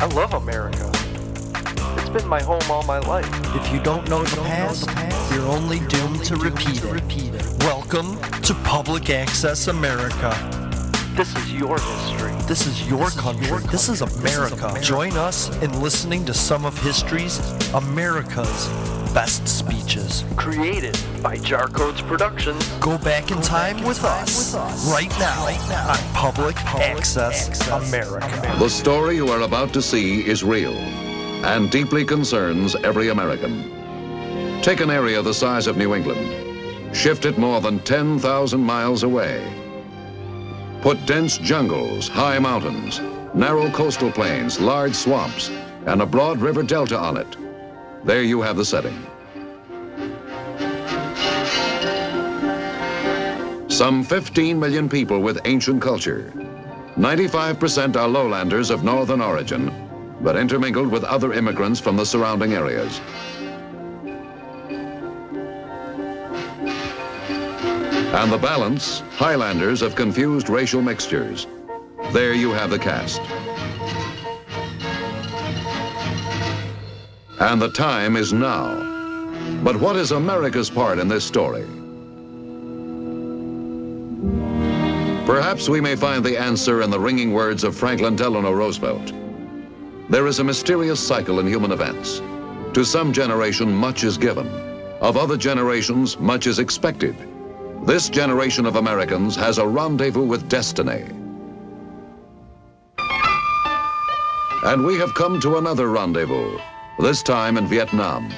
I love America. It's been my home all my life. If you don't know the past, you're only doomed to repeat it. Welcome to Public Access America. This is your history. This is your country. This is America. Join us in listening to some of history's America's best speeches. Created by Jar Codes Productions. Go back in time with us right now on Public Access America. The story you are about to see is real and deeply concerns every American. Take an area the size of New England, shift it more than 10,000 miles away. Put dense jungles, high mountains, narrow coastal plains, large swamps, and a broad river delta on it. There you have the setting. Some 15 million people with ancient culture. 95% are lowlanders of northern origin, but intermingled with other immigrants from the surrounding areas. And the balance, highlanders of confused racial mixtures. There you have the cast. And the time is now. But what is America's part in this story? Perhaps we may find the answer in the ringing words of Franklin Delano Roosevelt. There is a mysterious cycle in human events. To some generation, much is given. Of other generations, much is expected. This generation of Americans has a rendezvous with destiny. And we have come to another rendezvous, this time in Vietnam.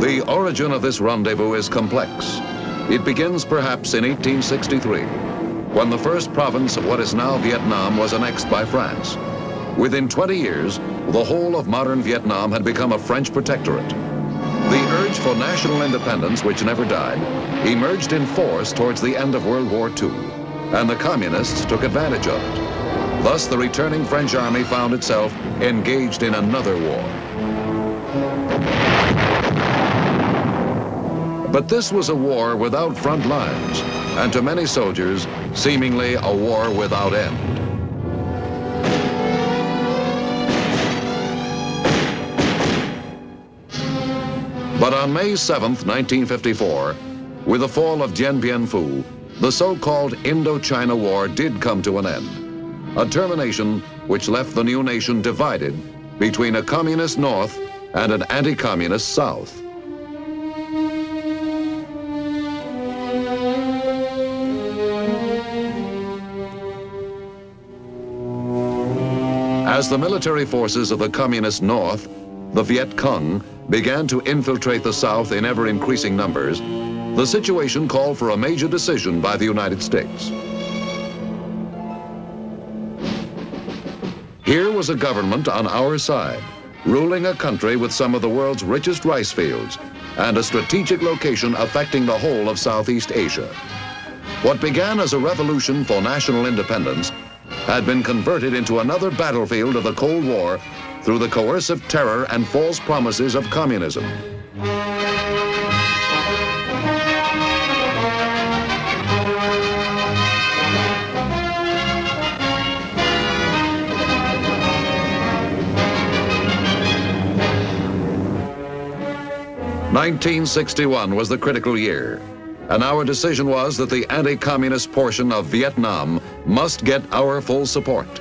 The origin of this rendezvous is complex. It begins perhaps in 1863, when the first province of what is now Vietnam was annexed by France. Within 20 years, the whole of modern Vietnam had become a French protectorate. The urge for national independence, which never died, emerged in force towards the end of World War II, and the communists took advantage of it. Thus, the returning French army found itself engaged in another war. But this was a war without front lines, and to many soldiers, seemingly a war without end. But on May 7th, 1954, with the fall of Dien Bien Phu, the so-called Indochina War did come to an end. A termination which left the new nation divided between a communist North and an anti-communist South. As the military forces of the Communist North, the Viet Cong, began to infiltrate the South in ever increasing numbers, the situation called for a major decision by the United States. Here was a government on our side, ruling a country with some of the world's richest rice fields and a strategic location affecting the whole of Southeast Asia. What began as a revolution for national independence had been converted into another battlefield of the Cold War through the coercive terror and false promises of communism. Nineteen sixty-one was the critical year, and our decision was that the anti-communist portion of Vietnam must get our full support.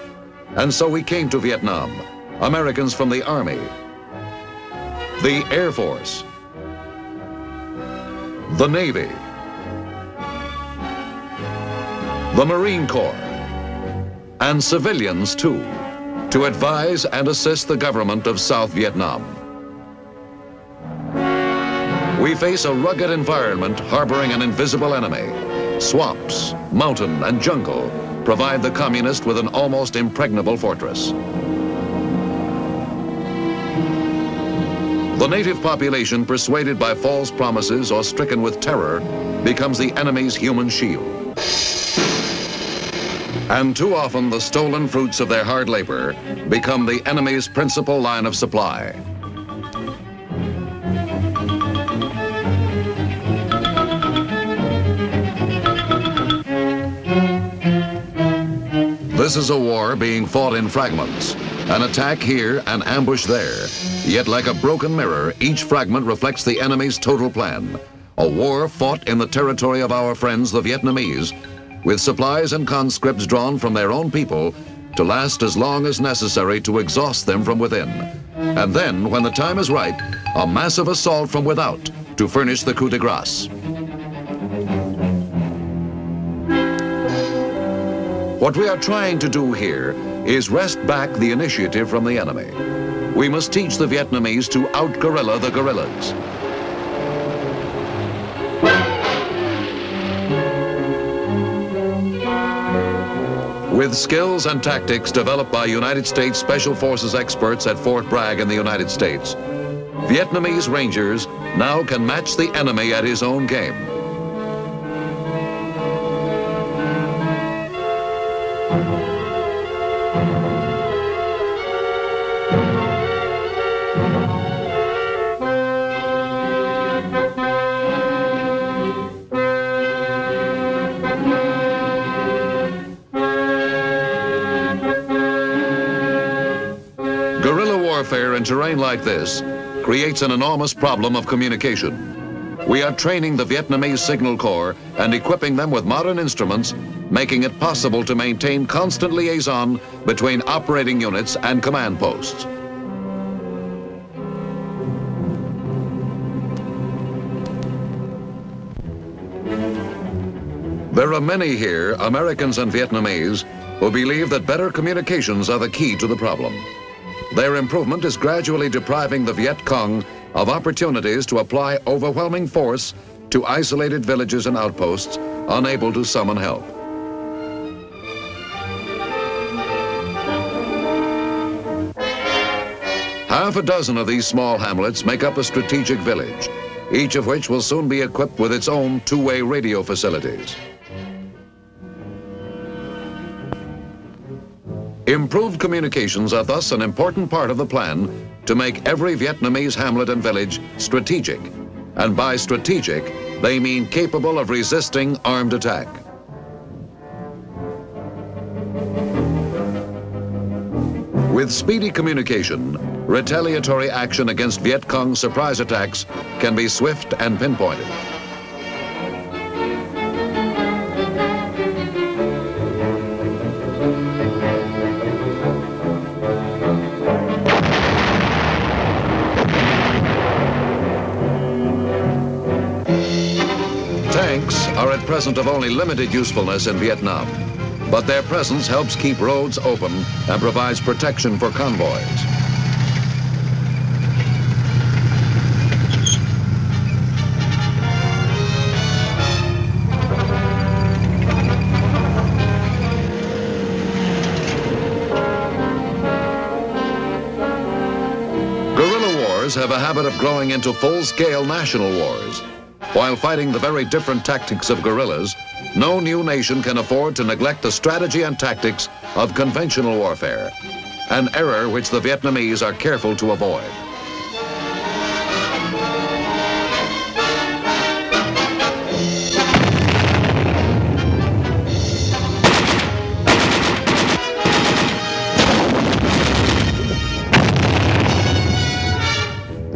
And so we came to Vietnam, Americans from the Army, the Air Force, the Navy, the Marine Corps, and civilians too, to advise and assist the government of South Vietnam. We face a rugged environment harboring an invisible enemy. Swamps, mountain, and jungle provide the communist with an almost impregnable fortress. The native population, persuaded by false promises or stricken with terror, becomes the enemy's human shield. And too often, the stolen fruits of their hard labor become the enemy's principal line of supply. This is a war being fought in fragments. An attack here, an ambush there. Yet like a broken mirror, each fragment reflects the enemy's total plan. A war fought in the territory of our friends, the Vietnamese, with supplies and conscripts drawn from their own people to last as long as necessary to exhaust them from within. And then, when the time is right, a massive assault from without to furnish the coup de grace. What we are trying to do here is wrest back the initiative from the enemy. We must teach the Vietnamese to out-guerrilla the guerrillas. With skills and tactics developed by United States Special Forces experts at Fort Bragg in the United States, Vietnamese Rangers now can match the enemy at his own game. In terrain like this creates an enormous problem of communication. We are training the Vietnamese Signal Corps and equipping them with modern instruments, making it possible to maintain constant liaison between operating units and command posts. There are many here, Americans and Vietnamese, who believe that better communications are the key to the problem. Their improvement is gradually depriving the Viet Cong of opportunities to apply overwhelming force to isolated villages and outposts unable to summon help. Half a dozen of these small hamlets make up a strategic village, each of which will soon be equipped with its own two-way radio facilities. Improved communications are thus an important part of the plan to make every Vietnamese hamlet and village strategic. And by strategic, they mean capable of resisting armed attack. With speedy communication, retaliatory action against Viet Cong surprise attacks can be swift and pinpointed. Present of only limited usefulness in Vietnam, but their presence helps keep roads open and provides protection for convoys. Guerrilla wars have a habit of growing into full-scale national wars. While fighting the very different tactics of guerrillas, no new nation can afford to neglect the strategy and tactics of conventional warfare, an error which the Vietnamese are careful to avoid.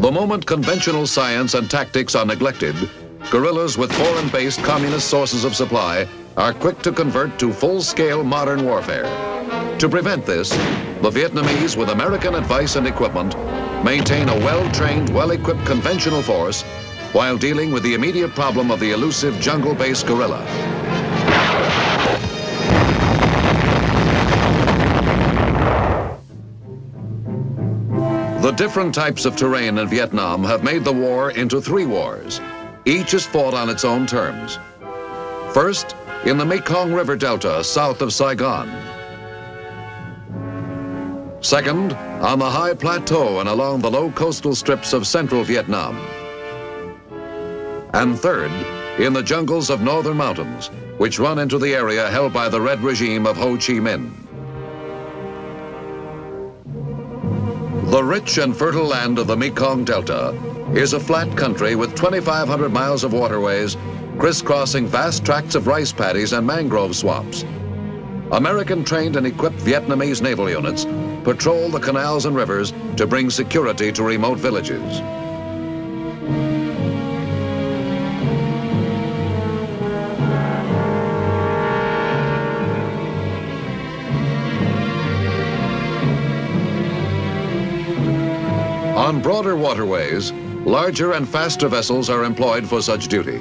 The moment conventional science and tactics are neglected, guerrillas with foreign-based communist sources of supply are quick to convert to full-scale modern warfare. To prevent this, the Vietnamese, with American advice and equipment, maintain a well-trained, well-equipped conventional force while dealing with the immediate problem of the elusive jungle-based guerrilla. The different types of terrain in Vietnam have made the war into three wars. Each is fought on its own terms. First, in the Mekong River Delta south of Saigon. Second, on the high plateau and along the low coastal strips of central Vietnam. And third, in the jungles of northern mountains, which run into the area held by the Red regime of Ho Chi Minh. The rich and fertile land of the Mekong Delta is a flat country with 2,500 miles of waterways crisscrossing vast tracts of rice paddies and mangrove swamps. American trained and equipped Vietnamese naval units patrol the canals and rivers to bring security to remote villages. On broader waterways, larger and faster vessels are employed for such duty.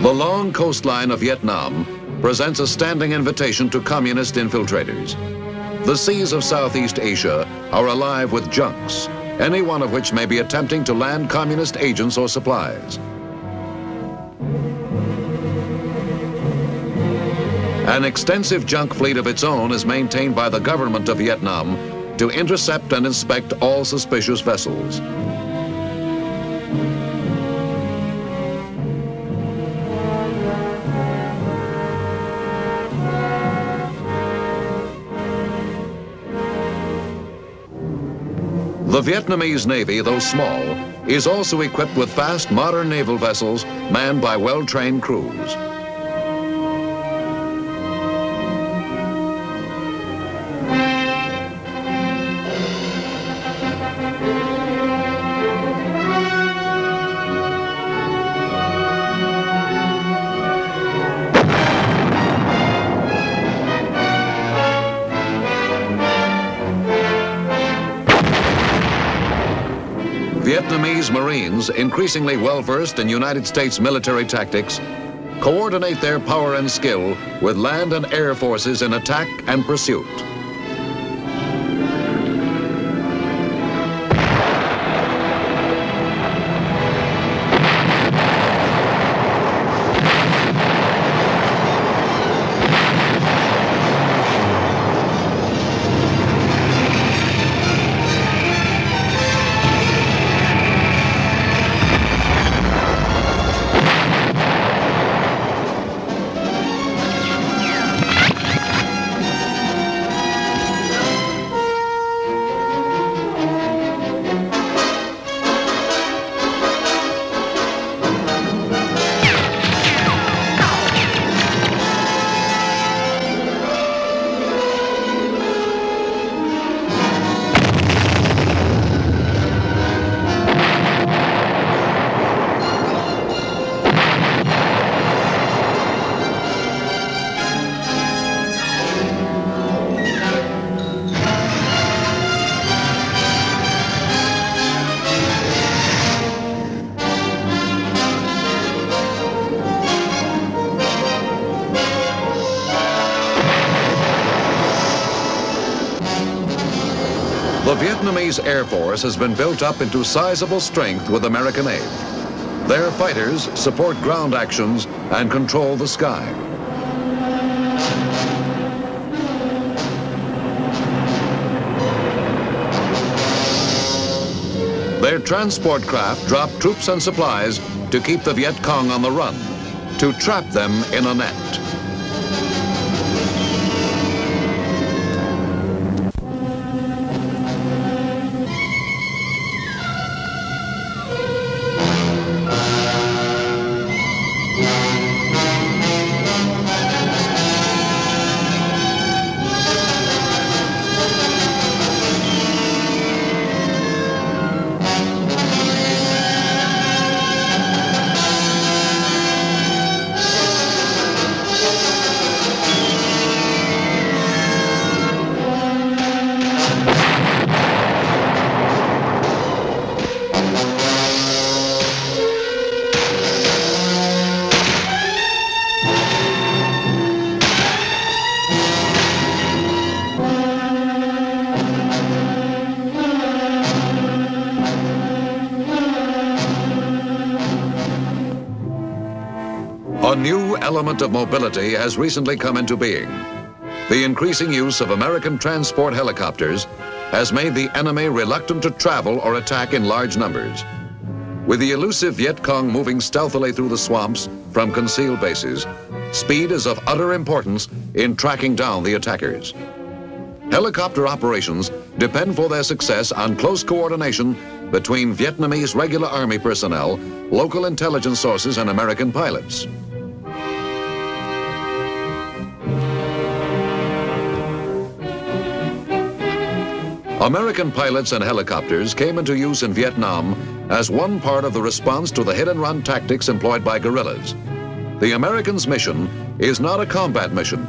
The long coastline of Vietnam presents a standing invitation to communist infiltrators. The seas of Southeast Asia are alive with junks, any one of which may be attempting to land communist agents or supplies. An extensive junk fleet of its own is maintained by the government of Vietnam to intercept and inspect all suspicious vessels. The Vietnamese Navy, though small, is also equipped with fast modern naval vessels manned by well-trained crews. Increasingly well-versed in United States military tactics, coordinate their power and skill with land and air forces in attack and pursuit. Vietnamese Air Force has been built up into sizable strength with American aid. Their fighters support ground actions and control the sky. Their transport craft drop troops and supplies to keep the Viet Cong on the run, to trap them in a net. Element of mobility has recently come into being. The increasing use of American transport helicopters has made the enemy reluctant to travel or attack in large numbers. With the elusive Viet Cong moving stealthily through the swamps from concealed bases, speed is of utter importance in tracking down the attackers. Helicopter operations depend for their success on close coordination between Vietnamese regular army personnel, local intelligence sources, and American pilots. American pilots and helicopters came into use in Vietnam as one part of the response to the hit and run tactics employed by guerrillas. The Americans' mission is not a combat mission,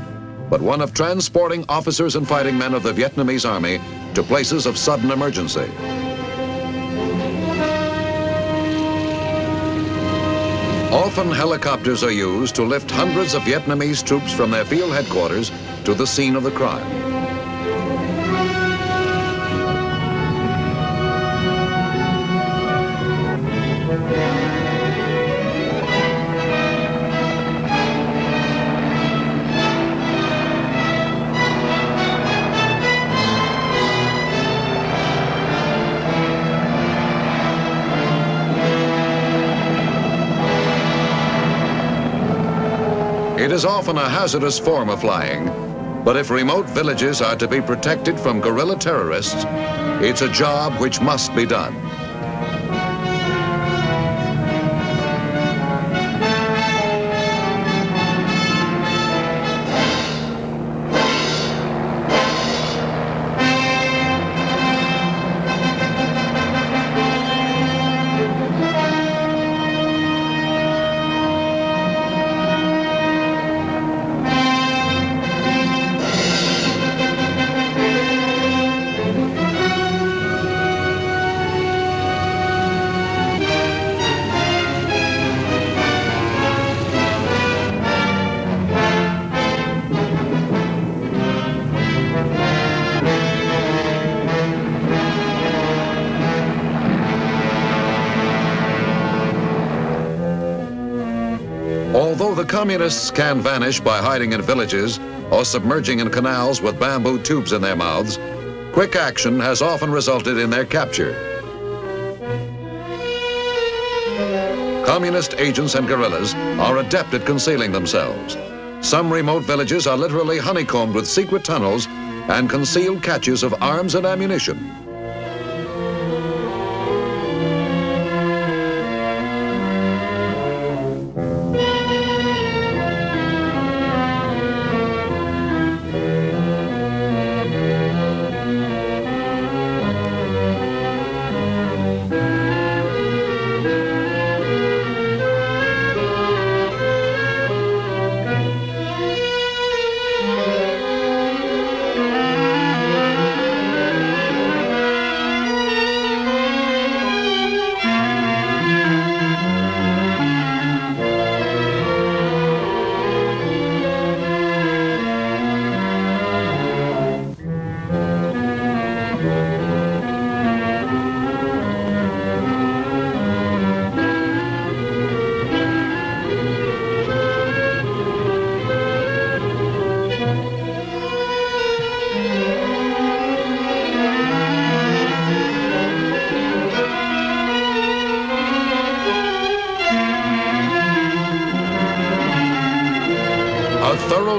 but one of transporting officers and fighting men of the Vietnamese army to places of sudden emergency. Often helicopters are used to lift hundreds of Vietnamese troops from their field headquarters to the scene of the crime. Is often a hazardous form of flying, but if remote villages are to be protected from guerrilla terrorists, it's a job which must be done. Communists can vanish by hiding in villages or submerging in canals with bamboo tubes in their mouths, quick action has often resulted in their capture. Communist agents and guerrillas are adept at concealing themselves. Some remote villages are literally honeycombed with secret tunnels and concealed caches of arms and ammunition.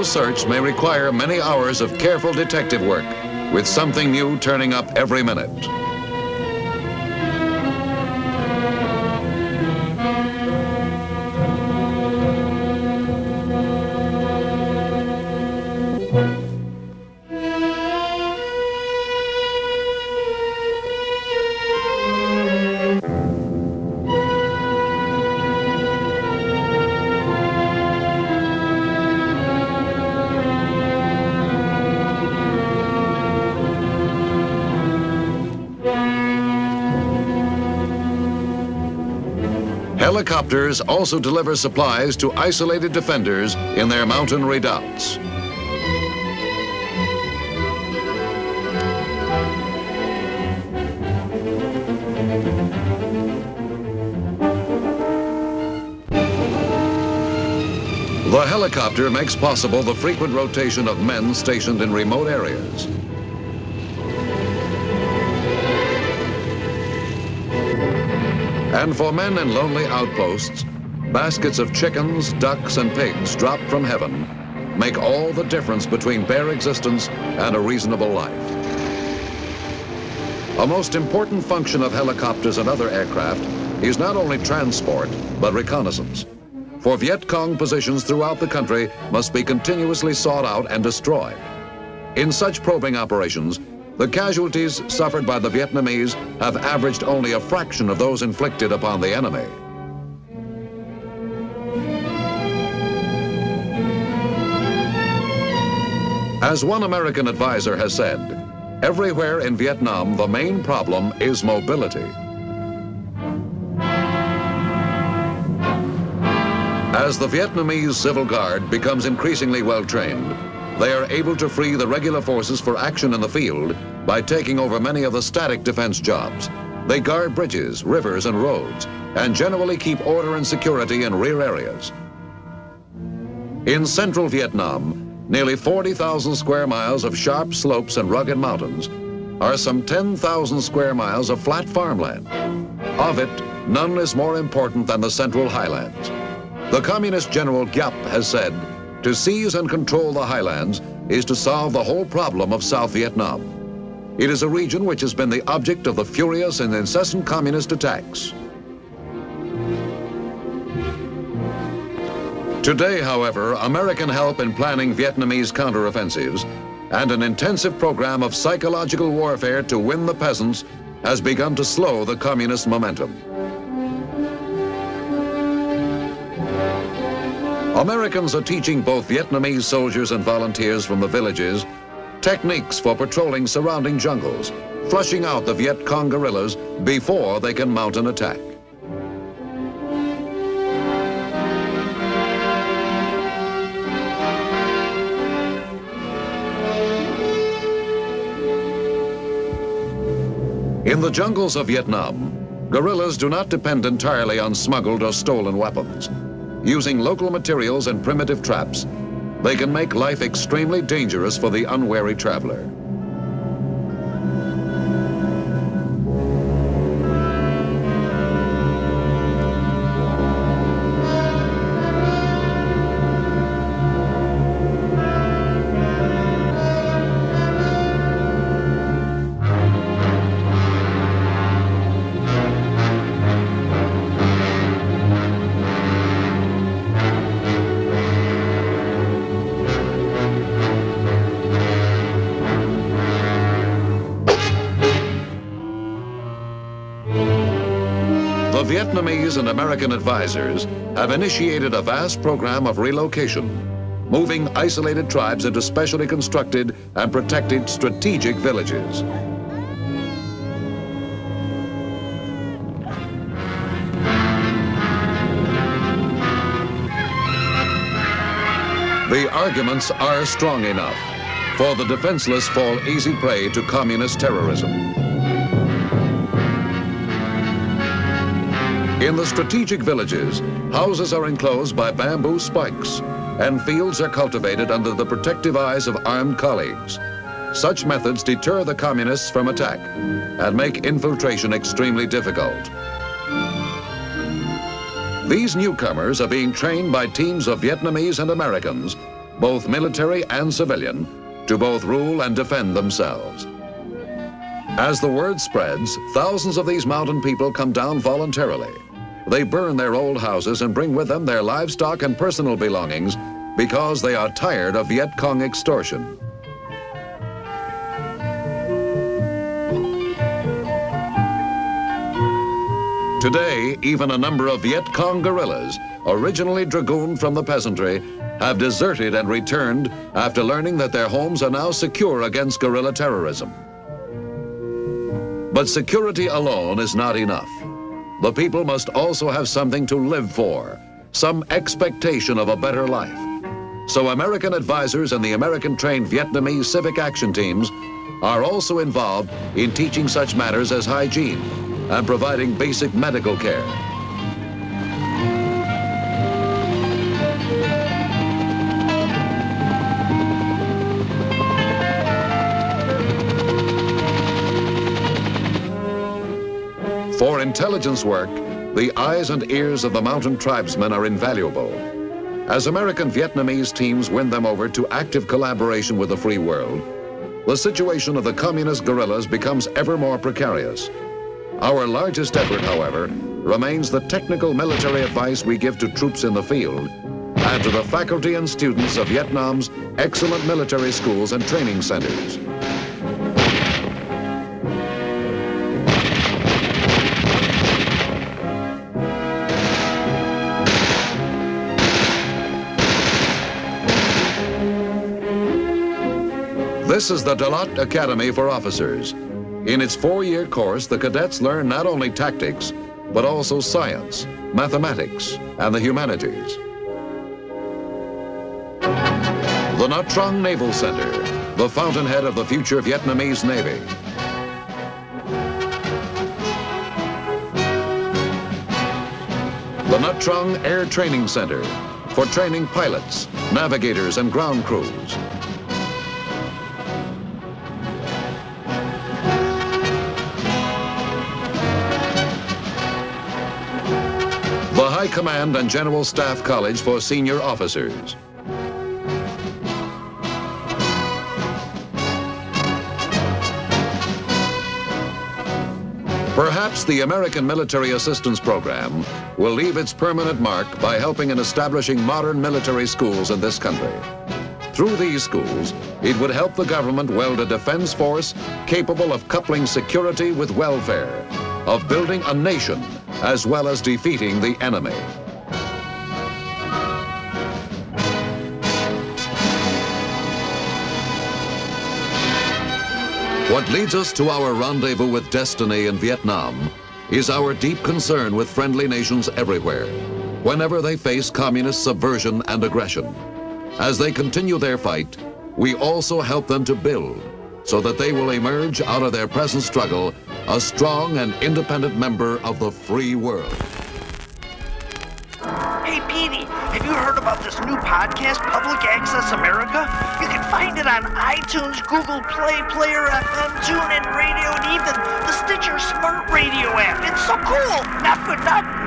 Search may require many hours of careful detective work, with something new turning up every minute. Helicopters also deliver supplies to isolated defenders in their mountain redoubts. The helicopter makes possible the frequent rotation of men stationed in remote areas. And for men in lonely outposts, baskets of chickens, ducks, and pigs dropped from heaven make all the difference between bare existence and a reasonable life. A most important function of helicopters and other aircraft is not only transport, but reconnaissance. For Viet Cong positions throughout the country must be continuously sought out and destroyed. In such probing operations, the casualties suffered by the Vietnamese have averaged only a fraction of those inflicted upon the enemy. As one American advisor has said, everywhere in Vietnam, the main problem is mobility. As the Vietnamese Civil Guard becomes increasingly well-trained, they are able to free the regular forces for action in the field by taking over many of the static defense jobs. They guard bridges, rivers, and roads, and generally keep order and security in rear areas. In central Vietnam, nearly 40,000 square miles of sharp slopes and rugged mountains are some 10,000 square miles of flat farmland. Of it, none is more important than the central highlands. The communist general Giap has said, to seize and control the highlands is to solve the whole problem of South Vietnam. It is a region which has been the object of the furious and incessant communist attacks. Today, however, American help in planning Vietnamese counteroffensives and an intensive program of psychological warfare to win the peasants has begun to slow the communist momentum. Americans are teaching both Vietnamese soldiers and volunteers from the villages techniques for patrolling surrounding jungles, flushing out the Viet Cong guerrillas before they can mount an attack. In the jungles of Vietnam, guerrillas do not depend entirely on smuggled or stolen weapons. Using local materials and primitive traps, they can make life extremely dangerous for the unwary traveler. Vietnamese and American advisors have initiated a vast program of relocation, moving isolated tribes into specially constructed and protected strategic villages. The arguments are strong enough, for the defenseless fall easy prey to communist terrorism. In the strategic villages, houses are enclosed by bamboo spikes, and fields are cultivated under the protective eyes of armed colleagues. Such methods deter the communists from attack and make infiltration extremely difficult. These newcomers are being trained by teams of Vietnamese and Americans both military and civilian, to both rule and defend themselves. As the word spreads, thousands of these mountain people come down voluntarily. They burn their old houses and bring with them their livestock and personal belongings because they are tired of Viet Cong extortion. Today, even a number of Viet Cong guerrillas, originally dragooned from the peasantry, have deserted and returned after learning that their homes are now secure against guerrilla terrorism. But security alone is not enough. The people must also have something to live for, some expectation of a better life. So American advisors and the American-trained Vietnamese civic action teams are also involved in teaching such matters as hygiene and providing basic medical care. Intelligence work, the eyes and ears of the mountain tribesmen are invaluable. As American Vietnamese teams win them over to active collaboration with the free world, the situation of the communist guerrillas becomes ever more precarious. Our largest effort, however, remains the technical military advice we give to troops in the field and to the faculty and students of Vietnam's excellent military schools and training centers. This is the Dalat Academy for Officers. In its four-year course, the cadets learn not only tactics, but also science, mathematics, and the humanities. The Nha Trang Naval Center, the fountainhead of the future Vietnamese Navy. The Nha Trang Air Training Center for training pilots, navigators, and ground crews. High Command and General Staff College for senior officers. Perhaps the American Military Assistance Program will leave its permanent mark by helping in establishing modern military schools in this country. Through these schools, it would help the government weld a defense force capable of coupling security with welfare, of building a nation as well as defeating the enemy. What leads us to our rendezvous with destiny in Vietnam is our deep concern with friendly nations everywhere, whenever they face communist subversion and aggression. As they continue their fight, we also help them to build so that they will emerge out of their present struggle a strong and independent member of the free world. Hey, Petey, have you heard about this new podcast, Public Access America? You can find it on iTunes, Google Play, Player FM, TuneIn Radio, and even the Stitcher Smart Radio app. It's so cool! Not for nothing.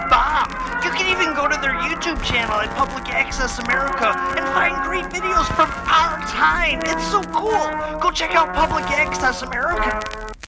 You can even go to their YouTube channel at Public Access America and find great videos from our time. It's so cool. Go check out Public Access America.